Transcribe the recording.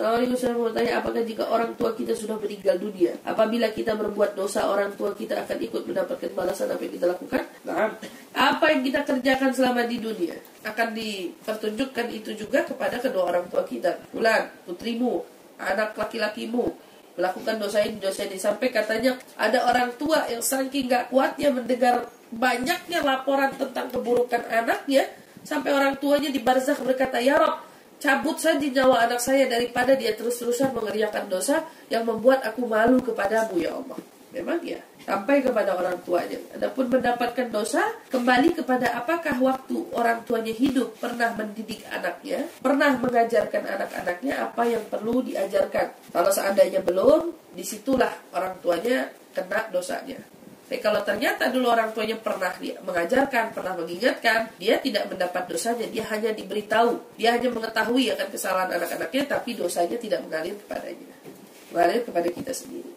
Assalamualaikum saya mau tanya apakah jika orang tua kita sudah meninggal dunia apabila kita berbuat dosa orang tua kita akan ikut mendapatkan balasan apa yang kita lakukan? Nah apa yang kita kerjakan selama di dunia akan dipertunjukkan itu juga kepada kedua orang tua kita. Bulan putrimu anak laki-lakimu melakukan dosa ini dosa ini. Sampai katanya ada orang tua yang saking gak kuatnya mendengar banyaknya laporan tentang keburukan anaknya sampai orang tuanya di barzakh berkata ya Rob cabut saja nyawa anak saya daripada dia terus-terusan mengerjakan dosa yang membuat aku malu kepadamu ya Allah. Memang ya, sampai kepada orang tuanya. Adapun mendapatkan dosa, kembali kepada apakah waktu orang tuanya hidup pernah mendidik anaknya, pernah mengajarkan anak-anaknya apa yang perlu diajarkan. Kalau seandainya belum, di situlah orang tuanya kena dosanya. Tapi kalau ternyata dulu orang tuanya pernah mengajarkan, pernah mengingatkan, dia tidak mendapat dosanya, dia hanya diberitahu, dia hanya mengetahui akan kesalahan anak-anaknya, tapi dosanya tidak mengalir kepadanya, mengalir kepada kita sendiri.